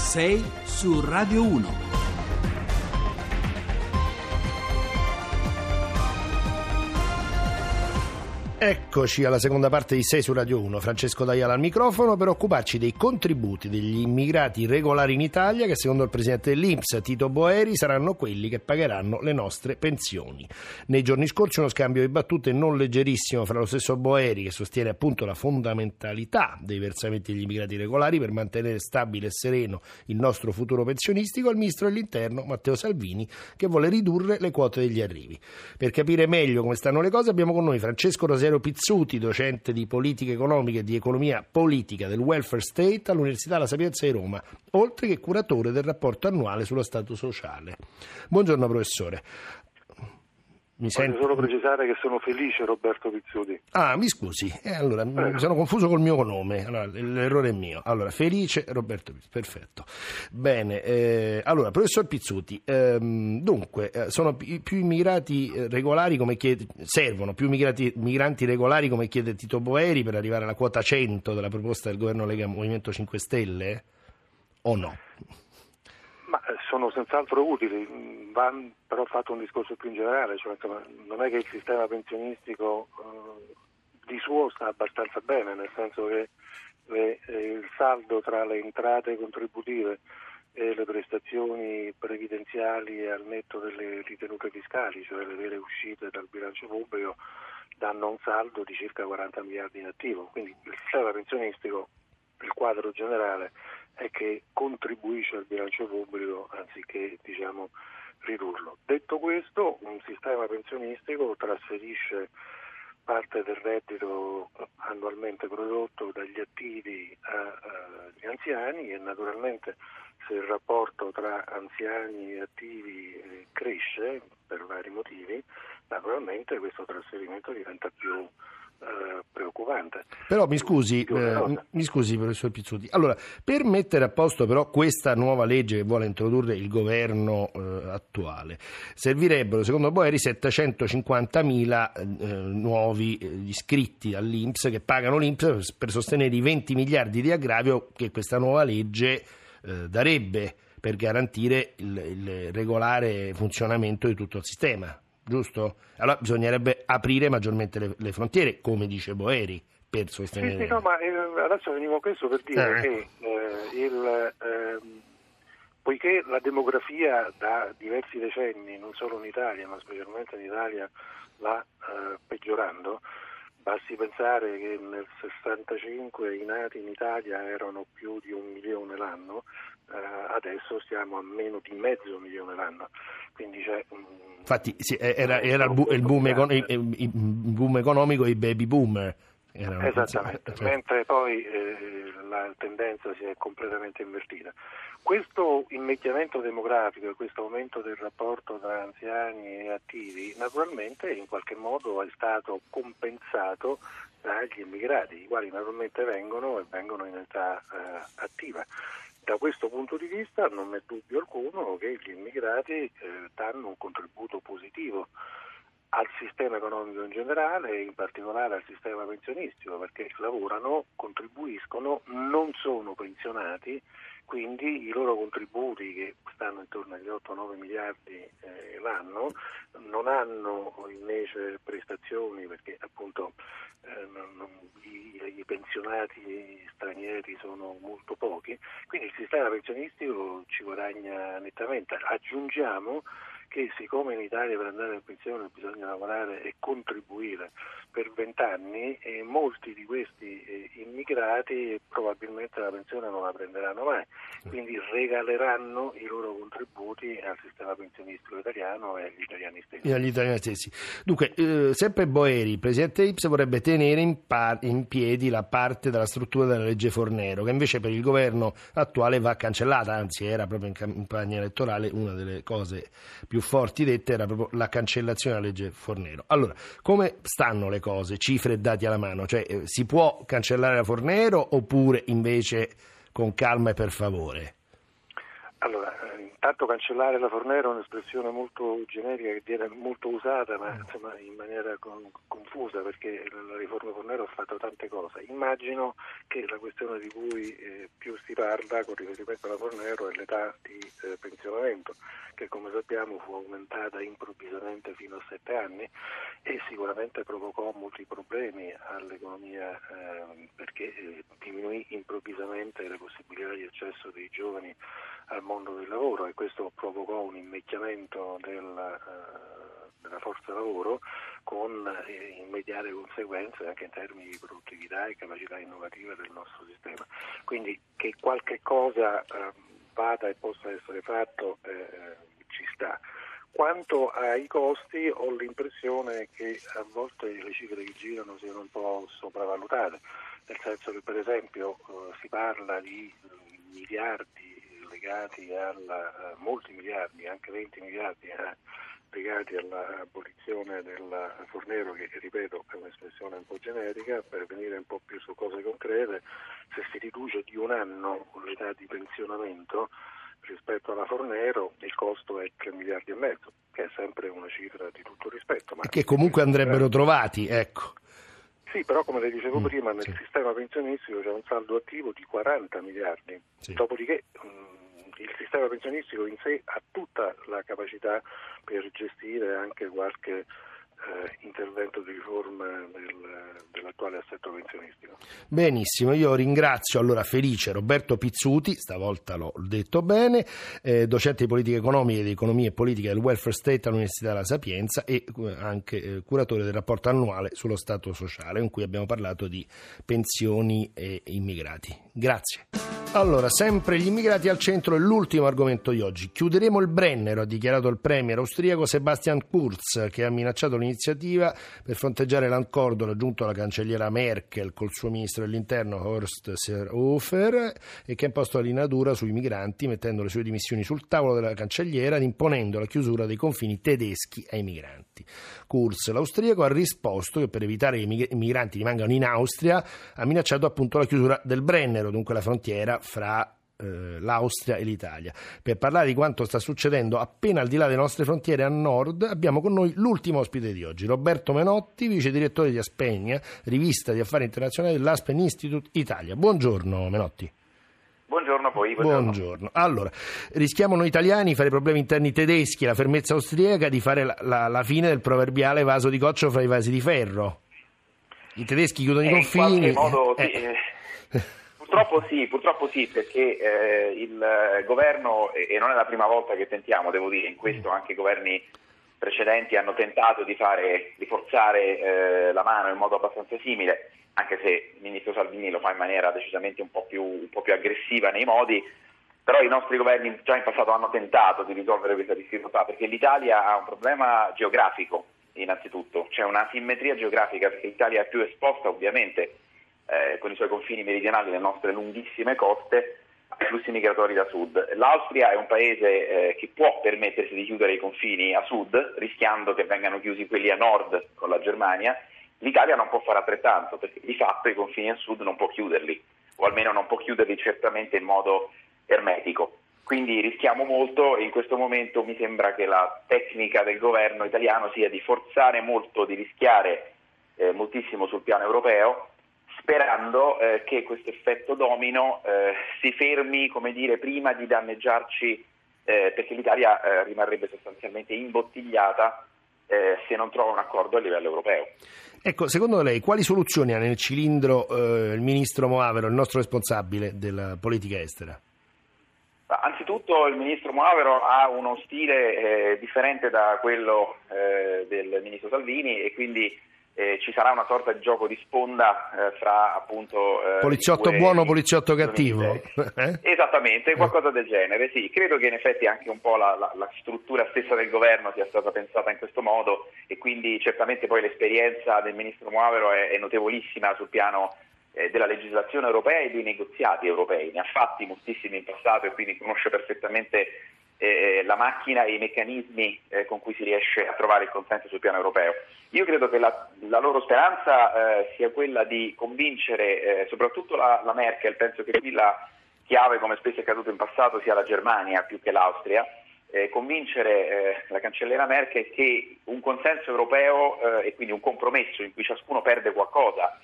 6 su Radio 1. Eccoci alla seconda parte di 6 su Radio 1. Francesco D'Aiala al microfono per occuparci dei contributi degli immigrati regolari in Italia che secondo il presidente dell'Inps Tito Boeri saranno quelli che pagheranno le nostre pensioni. Nei giorni scorsi uno scambio di battute non leggerissimo fra lo stesso Boeri che sostiene appunto la fondamentalità dei versamenti degli immigrati regolari per mantenere stabile e sereno il nostro futuro pensionistico e il ministro dell'Interno Matteo Salvini che vuole ridurre le quote degli arrivi. Per capire meglio come stanno le cose abbiamo con noi Francesco Rosero Ruggero Pizzuti, docente di politica economica e di economia politica del welfare state all'Università La Sapienza di Roma, oltre che curatore del rapporto annuale sullo Stato sociale. Buongiorno professore. Mi Voglio solo precisare che sono felice Roberto Pizzuti. Ah, mi scusi, eh, allora mi sono confuso col mio nome, allora, l'errore è mio. Allora, felice Roberto Pizzuti, perfetto. Bene, eh, allora, professor Pizzuti, ehm, dunque, eh, sono più, più immigrati eh, regolari come chiede, servono più immigrati, migranti regolari come chiede Tito Boeri per arrivare alla quota 100 della proposta del governo Lega Movimento 5 Stelle? O no? Sono senz'altro utili, va però fatto un discorso più in generale, cioè, non è che il sistema pensionistico eh, di suo sta abbastanza bene, nel senso che eh, il saldo tra le entrate contributive e le prestazioni previdenziali al netto delle ritenute fiscali, cioè le vere uscite dal bilancio pubblico, danno un saldo di circa 40 miliardi in attivo. Quindi il sistema pensionistico, il quadro generale, è che contribuisce al bilancio pubblico anziché diciamo, ridurlo. Detto questo, un sistema pensionistico trasferisce parte del reddito annualmente prodotto dagli attivi agli anziani e naturalmente se il rapporto tra anziani e attivi eh, cresce per vari motivi, naturalmente questo trasferimento diventa più eh, preoccupante. Però mi scusi, eh, mi scusi professor Pizzuti, allora per mettere a posto però questa nuova legge che vuole introdurre il governo eh, attuale servirebbero secondo Boeri 750.000 eh, nuovi eh, iscritti all'Inps che pagano l'Inps per sostenere i 20 miliardi di aggravio che questa nuova legge darebbe per garantire il, il regolare funzionamento di tutto il sistema giusto? Allora bisognerebbe aprire maggiormente le, le frontiere, come dice Boeri, per sostenere... Sì, sì, no, ma eh, adesso venivo questo per dire eh. che eh, il, ehm, poiché la demografia da diversi decenni, non solo in Italia, ma specialmente in Italia, va eh, peggiorando, basti pensare che nel 65 i nati in Italia erano più di un milione l'anno, eh, adesso siamo a meno di mezzo milione l'anno. Quindi c'è Infatti sì, era, era il, bu- il, boom econ- il, boom economico e i baby boomer. Esattamente, cioè... mentre poi eh, la tendenza si è completamente invertita. Questo invecchiamento demografico e questo aumento del rapporto tra anziani e attivi naturalmente in qualche modo è stato compensato dagli immigrati, i quali naturalmente vengono e vengono in età eh, attiva. Da questo punto di vista non è dubbio alcuno che gli immigrati eh, danno un contributo positivo al sistema economico in generale e in particolare al sistema pensionistico perché lavorano, contribuiscono, non sono pensionati, quindi i loro contributi che stanno intorno agli 8-9 miliardi eh, l'anno non hanno invece prestazioni perché appunto eh, non, non, i, i, pensionati stranieri sono molto pochi, quindi il sistema pensionistico ci guadagna nettamente. Aggiungiamo che siccome in Italia per andare in pensione bisogna lavorare e contribuire per vent'anni e molti di questi eh, immigrati probabilmente la pensione non la prenderanno mai, quindi regaleranno i loro contributi al sistema pensionistico italiano e agli italiani stessi. E agli italiani stessi. Dunque, eh, sempre Boeri, il presidente Ips, vorrebbe tenere in, par- in, piedi la parte della struttura della legge Fornero, che invece per il governo attuale va cancellata, anzi era proprio in campagna elettorale una delle cose più più forti dette era proprio la cancellazione della legge Fornero. Allora, come stanno le cose, cifre e dati alla mano? Cioè, eh, si può cancellare la Fornero oppure invece con calma e per favore? Allora, tanto cancellare la Fornero è un'espressione molto generica che viene molto usata ma insomma, in maniera con, confusa perché la riforma Fornero ha fatto tante cose. Immagino che la questione di cui eh, più si parla con riferimento alla Fornero è l'età di eh, pensionamento che come sappiamo fu aumentata improvvisamente fino a sette anni e sicuramente provocò molti problemi all'economia eh, perché diminuì improvvisamente le possibilità di accesso dei giovani al mondo del lavoro e questo provocò un invecchiamento del, eh, della forza lavoro con eh, immediate conseguenze anche in termini di produttività e capacità innovativa del nostro sistema. Quindi che qualche cosa eh, vada e possa essere fatto eh, ci sta. Quanto ai costi ho l'impressione che a volte le cifre che girano siano un po' sopravvalutate, nel senso che per esempio eh, si parla di miliardi legati alla, molti miliardi, anche 20 miliardi eh, legati all'abolizione del Fornero, che ripeto è un'espressione un po' generica, per venire un po' più su cose concrete, se si riduce di un anno l'età di pensionamento rispetto alla Fornero il costo è 3 miliardi e mezzo, che è sempre una cifra di tutto rispetto. Ma che comunque andrebbero trovati, ecco. Sì, però come le dicevo mm, prima, nel sì. sistema pensionistico c'è un saldo attivo di 40 miliardi, sì. dopodiché mh, mm, il sistema pensionistico in sé ha tutta la capacità per gestire anche qualche eh, intervento di riforma del, dell'attuale assetto pensionistico. Benissimo, io ringrazio allora felice Roberto Pizzuti, stavolta l'ho detto bene, eh, docente di politica economica e di economia e politica del welfare state all'Università La Sapienza e eh, anche eh, curatore del rapporto annuale sullo Stato sociale, in cui abbiamo parlato di pensioni e immigrati. Grazie. Allora, sempre gli immigrati al centro è l'ultimo argomento di oggi. Chiuderemo il Brennero, ha dichiarato il premier austriaco Sebastian Kurz, che ha minacciato l'iniziativa per fronteggiare l'accordo raggiunto dalla cancelliera Merkel col suo ministro dell'interno Horst Seehofer e che ha imposto la linea dura sui migranti, mettendo le sue dimissioni sul tavolo della cancelliera ed imponendo la chiusura dei confini tedeschi ai migranti. Kurz, l'austriaco, ha risposto che per evitare che i migranti rimangano in Austria ha minacciato appunto la chiusura del Brennero, dunque la frontiera fra eh, l'Austria e l'Italia. Per parlare di quanto sta succedendo appena al di là delle nostre frontiere a nord, abbiamo con noi l'ultimo ospite di oggi, Roberto Menotti, vice direttore di Aspegna, rivista di affari internazionali dell'Aspen Institute Italia. Buongiorno Menotti. Buongiorno a voi. Buongiorno. buongiorno. Allora, rischiamo noi italiani, fare problemi interni tedeschi, la fermezza austriaca, di fare la, la, la fine del proverbiale vaso di coccio fra i vasi di ferro. I tedeschi chiudono eh, i confini. In qualche modo, eh. Eh. Purtroppo sì, purtroppo sì, perché eh, il governo, e non è la prima volta che tentiamo, devo dire, in questo mm. anche i governi precedenti hanno tentato di, fare, di forzare eh, la mano in modo abbastanza simile, anche se il ministro Salvini lo fa in maniera decisamente un po' più, un po più aggressiva nei modi, però i nostri governi già in passato hanno tentato di risolvere questa difficoltà, perché l'Italia ha un problema geografico innanzitutto, c'è una simmetria geografica, perché l'Italia è più esposta ovviamente eh, con i suoi confini meridionali, le nostre lunghissime coste, ai flussi migratori da sud. L'Austria è un paese eh, che può permettersi di chiudere i confini a sud, rischiando che vengano chiusi quelli a nord con la Germania. L'Italia non può fare altrettanto, perché di fatto i confini a sud non può chiuderli, o almeno non può chiuderli certamente in modo ermetico. Quindi rischiamo molto e in questo momento mi sembra che la tecnica del governo italiano sia di forzare molto, di rischiare eh, moltissimo sul piano europeo sperando eh, che questo effetto domino eh, si fermi come dire, prima di danneggiarci eh, perché l'Italia eh, rimarrebbe sostanzialmente imbottigliata eh, se non trova un accordo a livello europeo. Ecco, secondo lei quali soluzioni ha nel cilindro eh, il ministro Moavero, il nostro responsabile della politica estera? Anzitutto il ministro Moavero ha uno stile differente da quello del ministro Salvini e quindi eh, ci sarà una sorta di gioco di sponda eh, fra appunto eh, poliziotto buono, poliziotto cattivo. eh? esattamente, qualcosa del genere sì, credo che in effetti anche un po' la, la, la, struttura stessa del governo sia stata pensata in questo modo e quindi certamente poi l'esperienza del ministro Moavero è, è notevolissima sul piano eh, della legislazione europea e dei negoziati europei, ne ha fatti moltissimi in passato e quindi conosce perfettamente eh, la macchina e i meccanismi eh, con cui si riesce a trovare il consenso sul piano europeo. Io credo che la, la loro speranza eh, sia quella di convincere eh, soprattutto la, la, Merkel, penso che qui la chiave, come spesso è accaduto in passato, sia la Germania più che l'Austria, eh, convincere eh, la cancelliera Merkel che un consenso europeo e quindi un compromesso in cui ciascuno perde qualcosa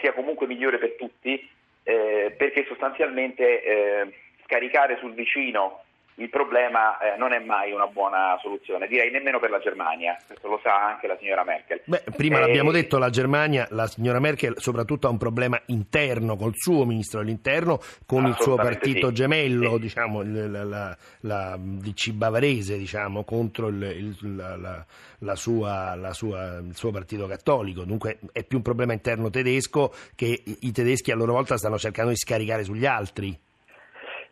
sia comunque migliore per tutti, perché sostanzialmente scaricare sul vicino il problema eh, non è mai una buona soluzione, direi nemmeno per la Germania, questo lo sa anche la signora Merkel. Beh, prima eh, l'abbiamo detto, la Germania, la signora Merkel soprattutto ha un problema interno col suo ministro dell'interno, con il suo partito sì. gemello, sì. diciamo, la, la, la, DC bavarese, diciamo, contro il, il, la, la sua, sua, il suo partito cattolico, dunque è più un problema interno tedesco che i tedeschi a loro volta stanno cercando di scaricare sugli altri.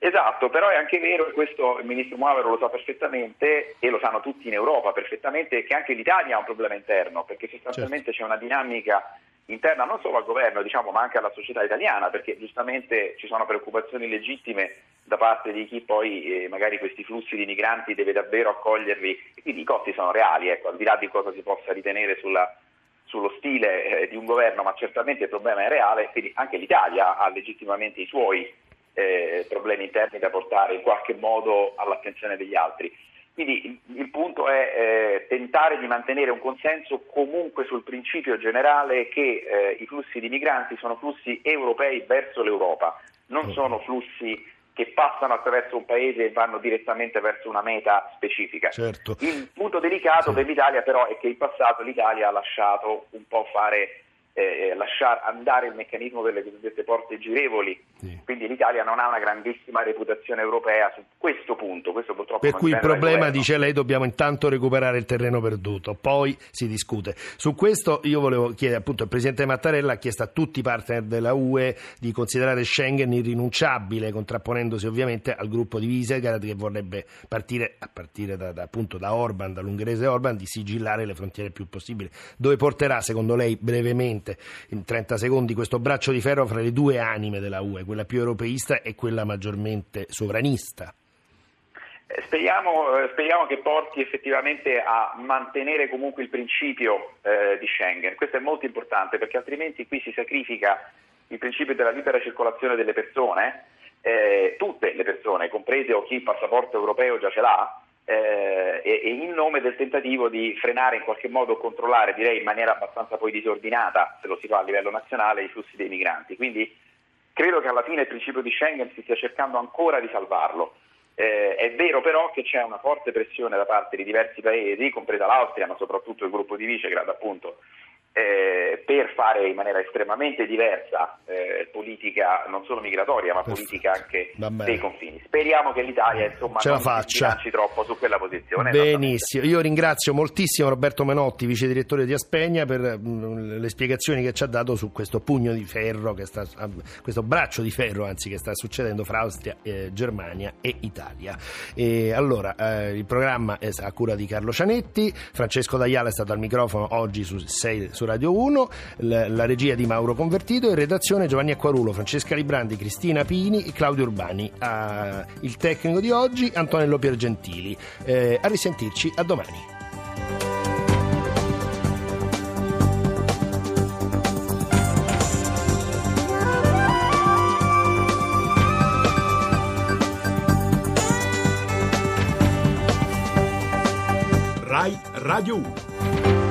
Esatto, però è anche vero, e questo il ministro Muavero lo sa perfettamente e lo sanno tutti in Europa perfettamente, che anche l'Italia ha un problema interno, perché sostanzialmente certo. c'è una dinamica interna non solo al governo, diciamo, ma anche alla società italiana, perché giustamente ci sono preoccupazioni legittime da parte di chi poi eh, magari questi flussi di migranti deve davvero accoglierli, e quindi i costi sono reali, ecco, al di là di cosa si possa ritenere sulla, sullo stile eh, di un governo, ma certamente il problema è reale, quindi anche l'Italia ha legittimamente i suoi eh, problemi interni da portare in qualche modo all'attenzione degli altri. Quindi il, il punto è eh, tentare di mantenere un consenso comunque sul principio generale che eh, i flussi di migranti sono flussi europei verso l'Europa, non sono flussi che passano attraverso un paese e vanno direttamente verso una meta specifica. Certo. Il punto delicato sì. per l'Italia però è che in passato l'Italia ha lasciato un po' fare eh, lasciare andare il meccanismo delle cosiddette porte girevoli. Sì. Quindi l'Italia non ha una grandissima reputazione europea su questo punto. Questo per cui il problema, dice lei, dobbiamo intanto recuperare il terreno perduto, poi si discute. Su questo io volevo chiedere, appunto, il Presidente Mattarella ha chiesto a tutti i partner della UE di considerare Schengen irrinunciabile, contrapponendosi ovviamente al gruppo di Visegrad che vorrebbe partire, a partire da, da, appunto da Orban, dall'ungherese Orban, di sigillare le frontiere il più possibile. Dove porterà, secondo lei, brevemente brevemente in 30 secondi questo braccio di ferro fra le due anime della UE, quella più europeista e quella maggiormente sovranista? Eh, speriamo, eh, speriamo, che porti effettivamente a mantenere comunque il principio eh, di Schengen. Questo è molto importante perché altrimenti qui si sacrifica il principio della libera circolazione delle persone, eh, tutte le persone, comprese o chi il passaporto europeo già ce l'ha, eh, in nome del tentativo di frenare in qualche modo controllare, direi in maniera abbastanza poi disordinata, se lo si fa a livello nazionale, i flussi dei migranti. Quindi credo che alla fine il principio di Schengen si stia cercando ancora di salvarlo. Eh, è vero però che c'è una forte pressione da parte di diversi paesi, compresa l'Austria, ma soprattutto il gruppo di Visegrad, appunto, eh, per fare in maniera estremamente diversa eh, politica non solo migratoria ma Perfetto. politica anche dei confini. Speriamo che l'Italia insomma, Ce non la faccia. si troppo su quella posizione. Benissimo, io ringrazio moltissimo Roberto Menotti, vice direttore di Aspegna, per mh, mm, le spiegazioni che ci ha dato su questo pugno di ferro, che sta, questo braccio di ferro anzi che sta succedendo fra Austria, eh, Germania e Italia. E allora, eh, il programma è a cura di Carlo Cianetti, Francesco D'Aiala è stato al microfono oggi su 6 su Radio 1, la, la regia di Mauro Convertito e redazione Giovanni Acquarulo, Francesca Librandi, Cristina Pini e Claudio Urbani. Ah, il tecnico di oggi Antonello Piergentili. Eh, a risentirci, a domani. Radio 1